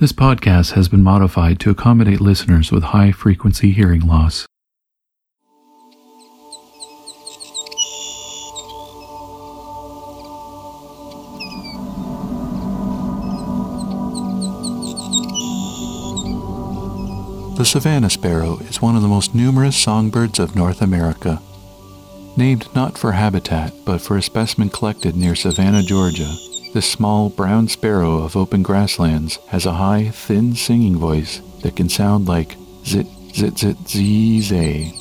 This podcast has been modified to accommodate listeners with high frequency hearing loss. The Savannah sparrow is one of the most numerous songbirds of North America. Named not for habitat, but for a specimen collected near Savannah, Georgia, this small brown sparrow of open grasslands has a high, thin singing voice that can sound like zit, zit, zit, zee, zay.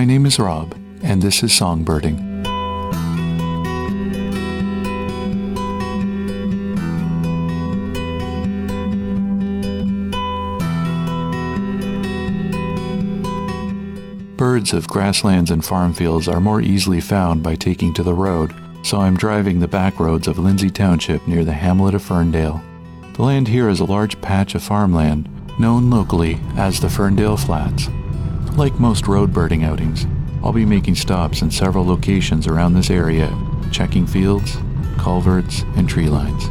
My name is Rob, and this is Songbirding. Birds of grasslands and farm fields are more easily found by taking to the road, so I'm driving the back roads of Lindsay Township near the hamlet of Ferndale. The land here is a large patch of farmland, known locally as the Ferndale Flats. Like most road birding outings, I'll be making stops in several locations around this area, checking fields, culverts, and tree lines.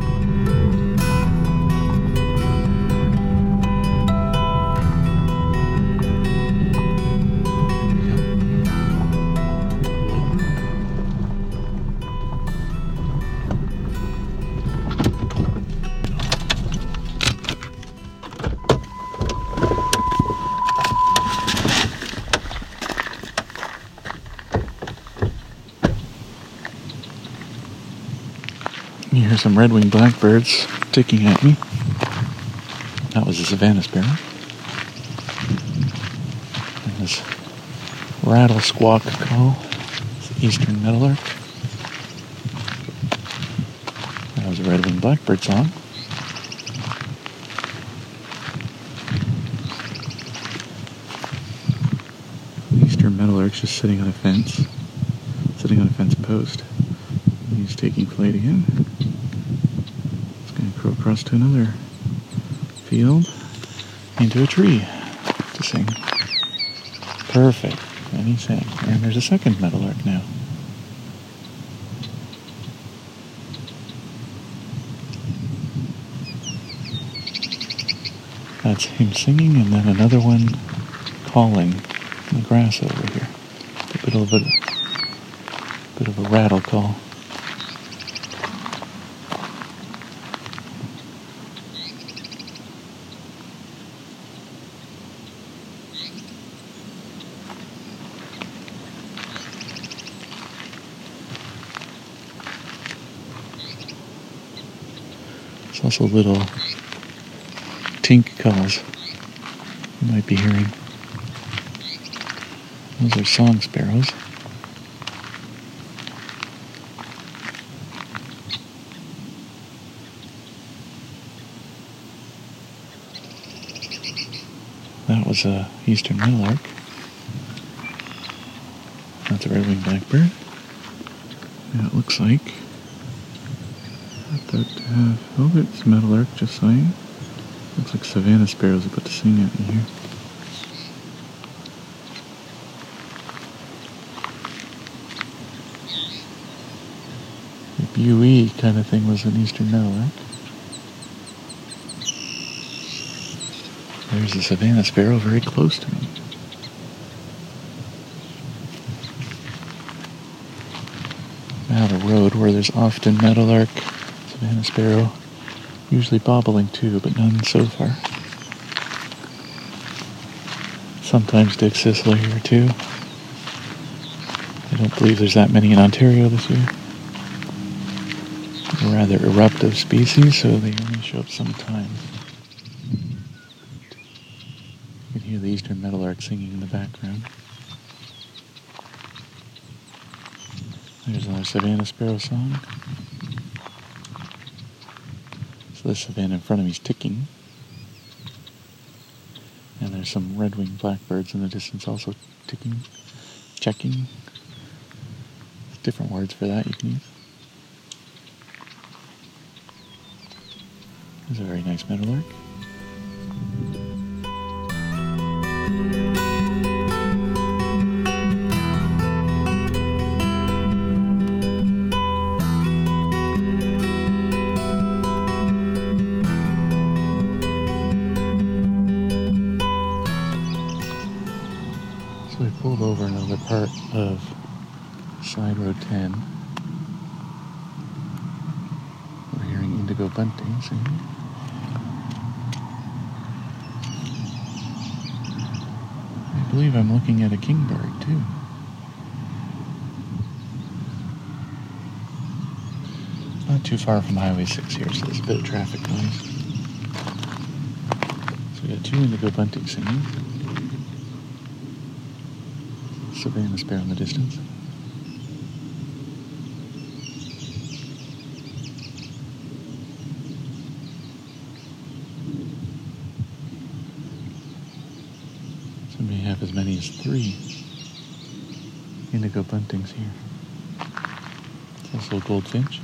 Some red-winged blackbirds ticking at me. That was a Savannah sparrow. And this rattle squawk call eastern meadowlark. That was a red-winged blackbird song. Eastern meadowlark's just sitting on a fence, sitting on a fence post. He's taking flight again. It's going to crow across to another field, into a tree to sing. Perfect. And he sang. And there's a second meadowlark now. That's him singing, and then another one calling in the grass over here. A bit of a bit of a rattle call. There's also little tink calls you might be hearing. Those are song sparrows. That was a eastern meadowlark. That's a red-winged blackbird. Yeah, it looks like. That uh, oh, it's meadowlark just saying. Looks like Savannah sparrows about to sing at me here. The Bue kind of thing was an eastern meadowlark. There's a Savannah sparrow very close to me. Now the road where there's often metal meadowlark, Savannah sparrow, usually bobolink too, but none so far. Sometimes dickcissel here too. I don't believe there's that many in Ontario this year. Rather eruptive species, so they only show up sometimes. You can hear the eastern meadowlark singing in the background. There's another Savannah sparrow song. So event in front of me is ticking. And there's some red-winged blackbirds in the distance also ticking, checking. different words for that you can use. There's a very nice meadowlark. Singing. I believe I'm looking at a kingbird too. Not too far from Highway 6 here, so there's a bit of traffic noise. So we got two indigo bunting singing. Savannah sparrow in the distance. So we have as many as three indigo buntings here. Also goldfinch.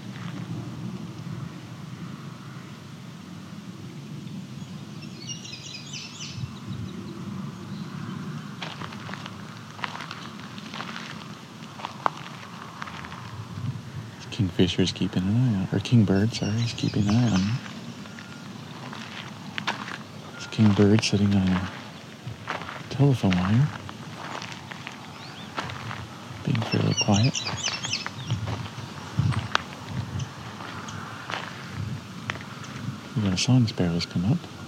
is keeping an eye on, or Kingbird, sorry, he's keeping an eye on. It's Kingbird sitting on a telephone wire, being fairly quiet. We got a song sparrow's come up.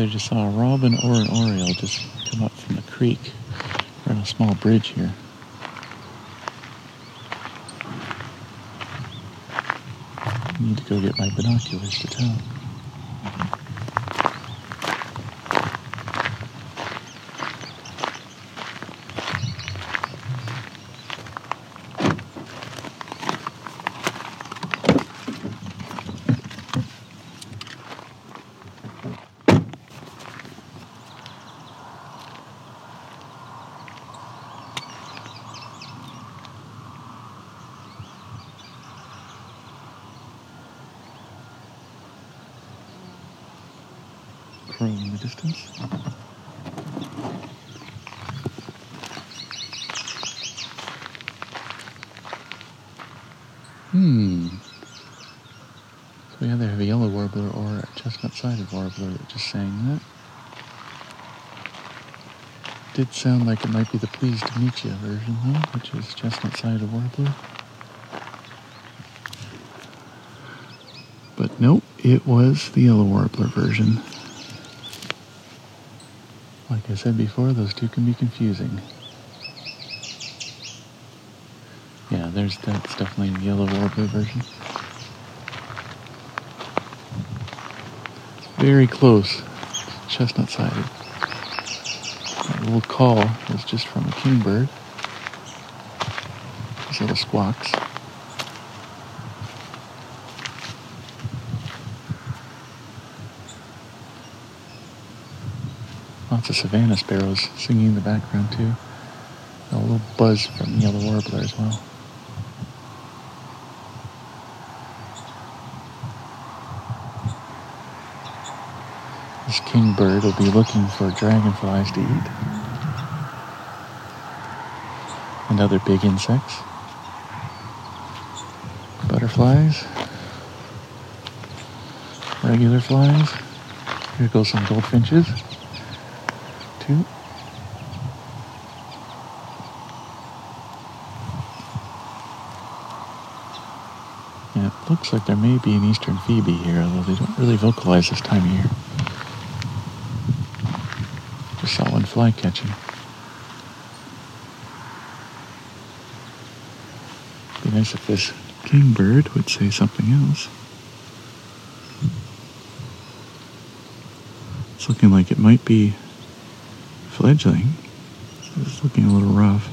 I just saw a robin or an oriole just come up from the creek. We're on a small bridge here. I need to go get my binoculars to tell. Crow in the distance. Hmm. So we either have a yellow warbler or a chestnut-sided warbler that just sang that. Did sound like it might be the pleased to meet you version though, which is chestnut-sided warbler. But nope, it was the yellow warbler version. Like I said before, those two can be confusing. Yeah, there's that's definitely the yellow warbler version. Very close, chestnut sided. That little call was just from a kingbird. These little squawks. Lots of Savannah sparrows singing in the background too. A little buzz from yellow warbler as well. This kingbird will be looking for dragonflies to eat and other big insects. Butterflies, regular flies. Here go some goldfinches. Two. Yeah, it looks like there may be an eastern phoebe here, although they don't really vocalize this time of year. One fly catching. Be nice if this kingbird would say something else. It's looking like it might be fledgling. It's looking a little rough.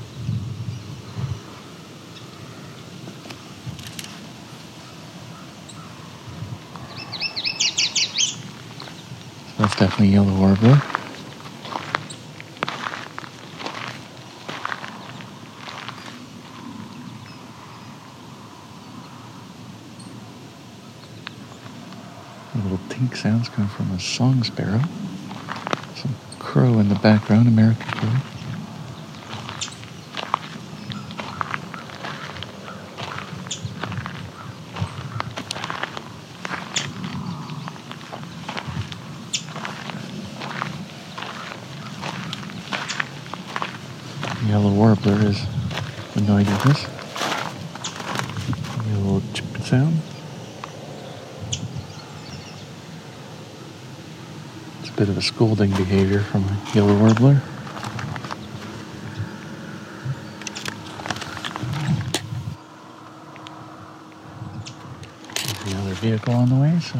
That's definitely yellow warbler. Little tink sounds coming from a song sparrow. Some crow in the background, American crow. Yellow warbler is annoyed with this. A little chip sound. It's a bit of a scolding behavior from a yellow warbler. There's the vehicle on the way, so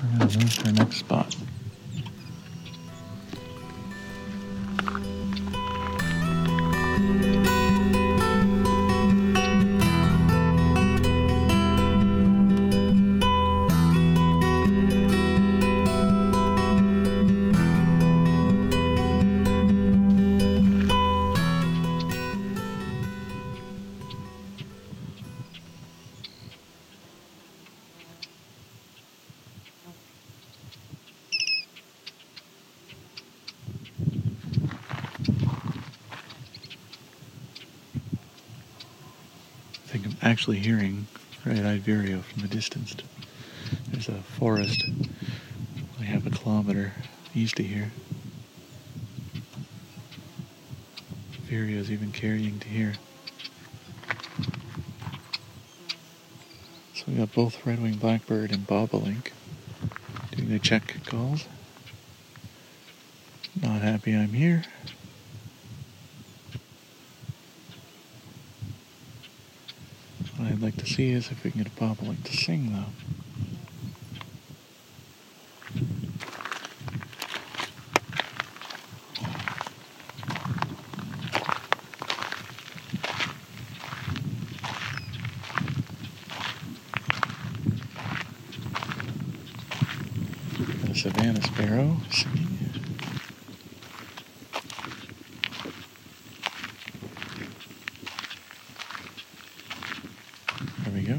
we're going to move to our next spot. Actually hearing red-eyed vireo from the distance. There's a forest only half a kilometer east of here. Vireo's even carrying to here. So we got both red-winged blackbird and bobolink doing the check calls. Not happy I'm here. What I'd like to see is if we can get a bobolink to sing, though. Savannah sparrow singing. There we go.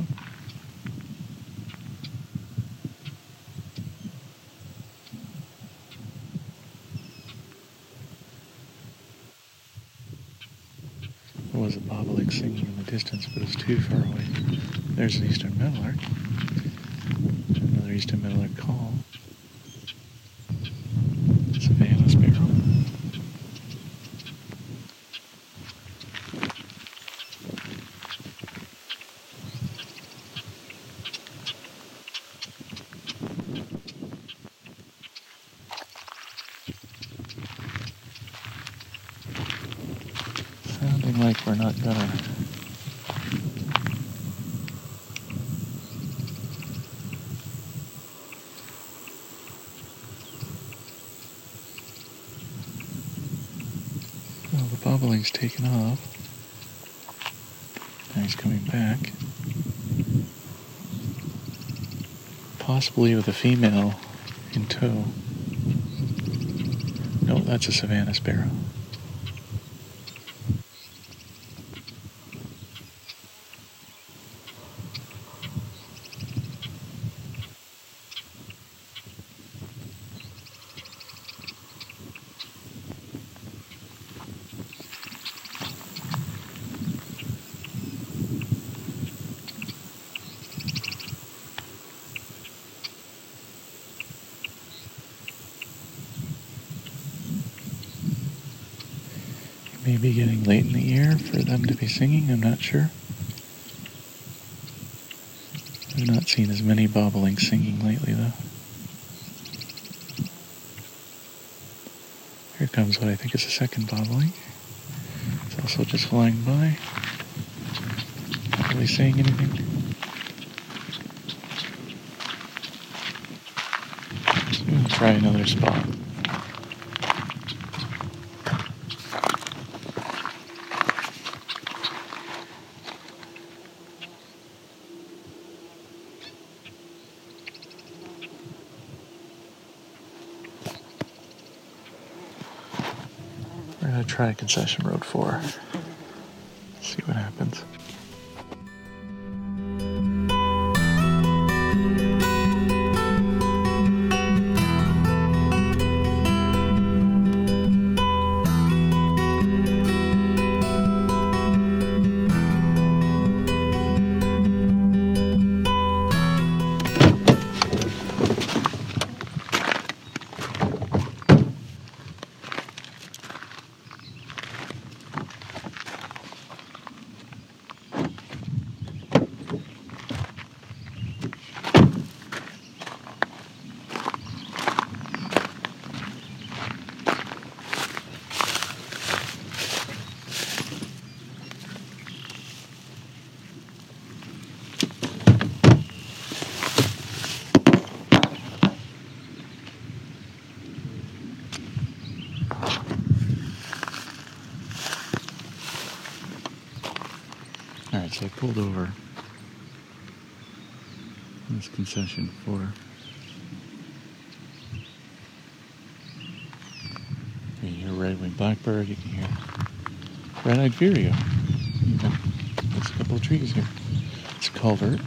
There was a bobolink singing in the distance, but it's too far away. There's an eastern meadowlark. Another eastern meadowlark call. Savannah sparrow. Sounding like we're not gonna. Well, the bobolink's taken off. Now he's coming back. Possibly with a female in tow. No, that's a Savannah sparrow. Maybe getting late in the year for them to be singing, I'm not sure. I've not seen as many bobolinks singing lately, though. Here comes what I think is a second bobolink. It's also just flying by. actually saying anything. I'm try another spot. try Concession Road 4. Pulled over this concession for. You can hear red-winged blackbird. You can hear red-eyed vireo. There's a couple of trees here. It's a culvert.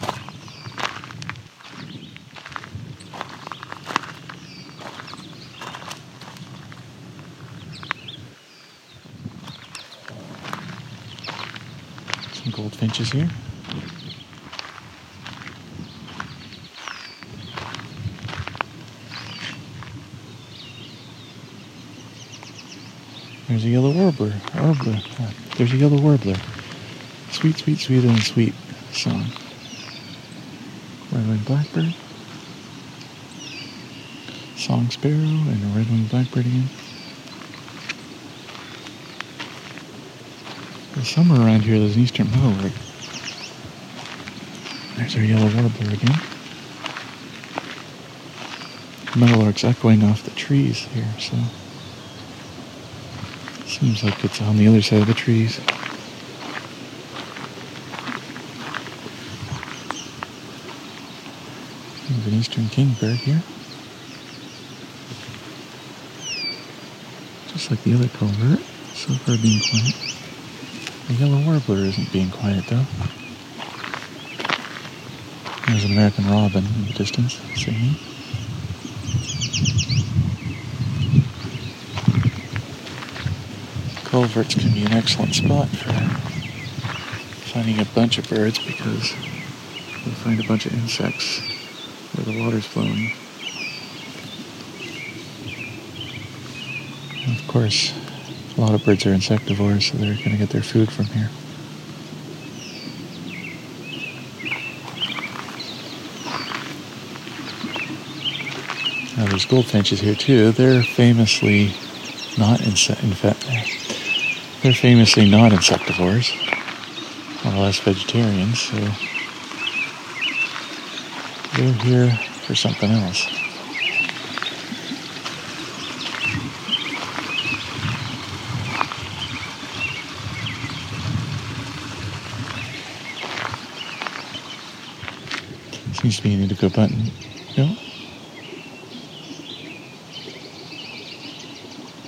Here. There's a yellow warbler. Warbler. There's a yellow warbler. Sweet, sweet, sweet, than sweet song. Red-winged blackbird. Song sparrow and a red-winged blackbird again. Somewhere around here there's an eastern meadowlark. There's our yellow warbler again. Meadowlark's echoing off the trees here, so seems like it's on the other side of the trees. There's an eastern kingbird here. Just like the other culvert, so far being quiet. The yellow warbler isn't being quiet though. There's an American robin in the distance singing. Culverts can be an excellent spot for finding a bunch of birds because you'll find a bunch of insects where the water's flowing. And of course, a lot of birds are insectivores, so they're going to get their food from here. Now there's goldfinches here too. They're famously not insect. In fact, they're famously not insectivores, or less vegetarians. So they're here for something else. Seems to be an indigo bunting. No?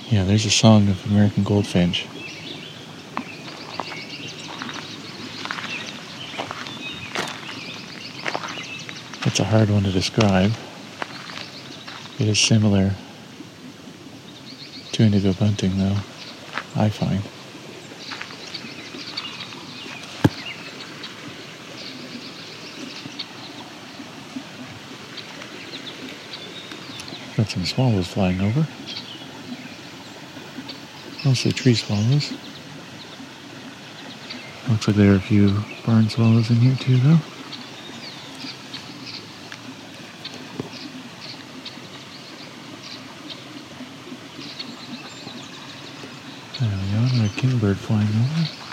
Yeah, there's a song of American Goldfinch. It's a hard one to describe. It is similar to indigo bunting, though, I find. Got some swallows flying over. Mostly tree swallows. Looks like there are a few barn swallows in here too, though. There we go, another kingbird flying over.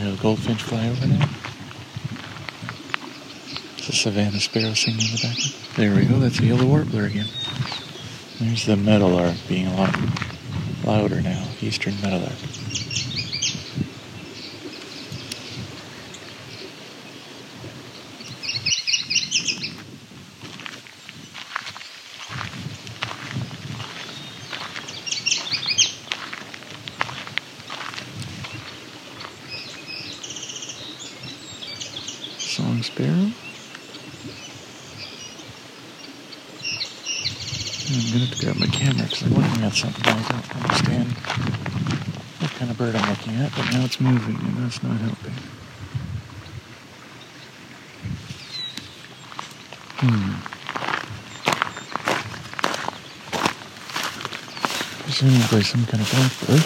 hear the goldfinch fly over now? It's a Savannah sparrow singing in the background. There we go, that's the yellow warbler again. There's the meadowlark being a lot louder now, eastern meadowlark. Song sparrow. I'm gonna have to grab my camera because I'm looking at something I don't understand what kind of bird I'm looking at, but now it's moving and that's not helping. Hmm. Presumably some kind of blackbird.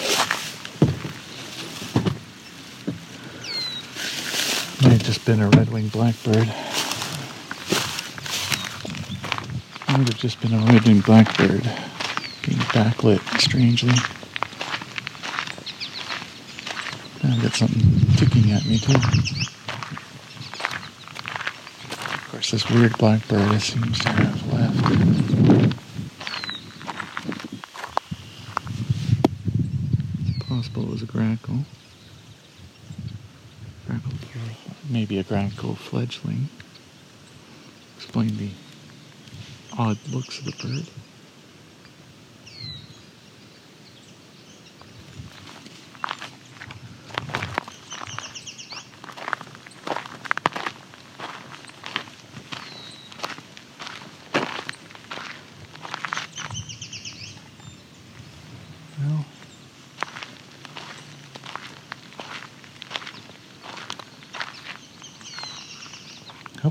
Might have just been a red-winged blackbird. Might have just been a red-winged blackbird being backlit strangely. Something ticking at me too. Of course, this weird black blackbird seems to have left. Possible it was a grackle. Grackle, maybe a grackle fledgling. Explain the odd looks of the bird.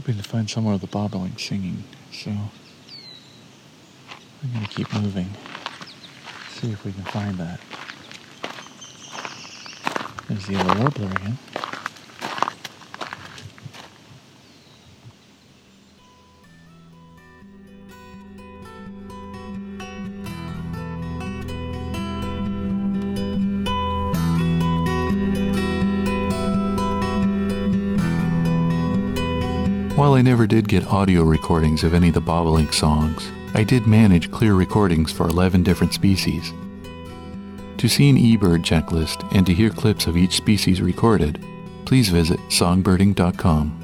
Hoping to find somewhere with a bobolink singing, so I'm gonna keep moving. See if we can find that. There's the yellow warbler again. While I never did get audio recordings of any of the bobolink songs, I did manage clear recordings for 11 different species. To see an eBird checklist and to hear clips of each species recorded, please visit songbirding.com.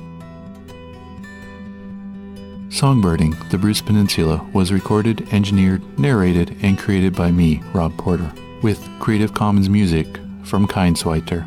Songbirding, the Bruce Peninsula, was recorded, engineered, narrated, and created by me, Rob Porter, with Creative Commons music from Kindsweiter.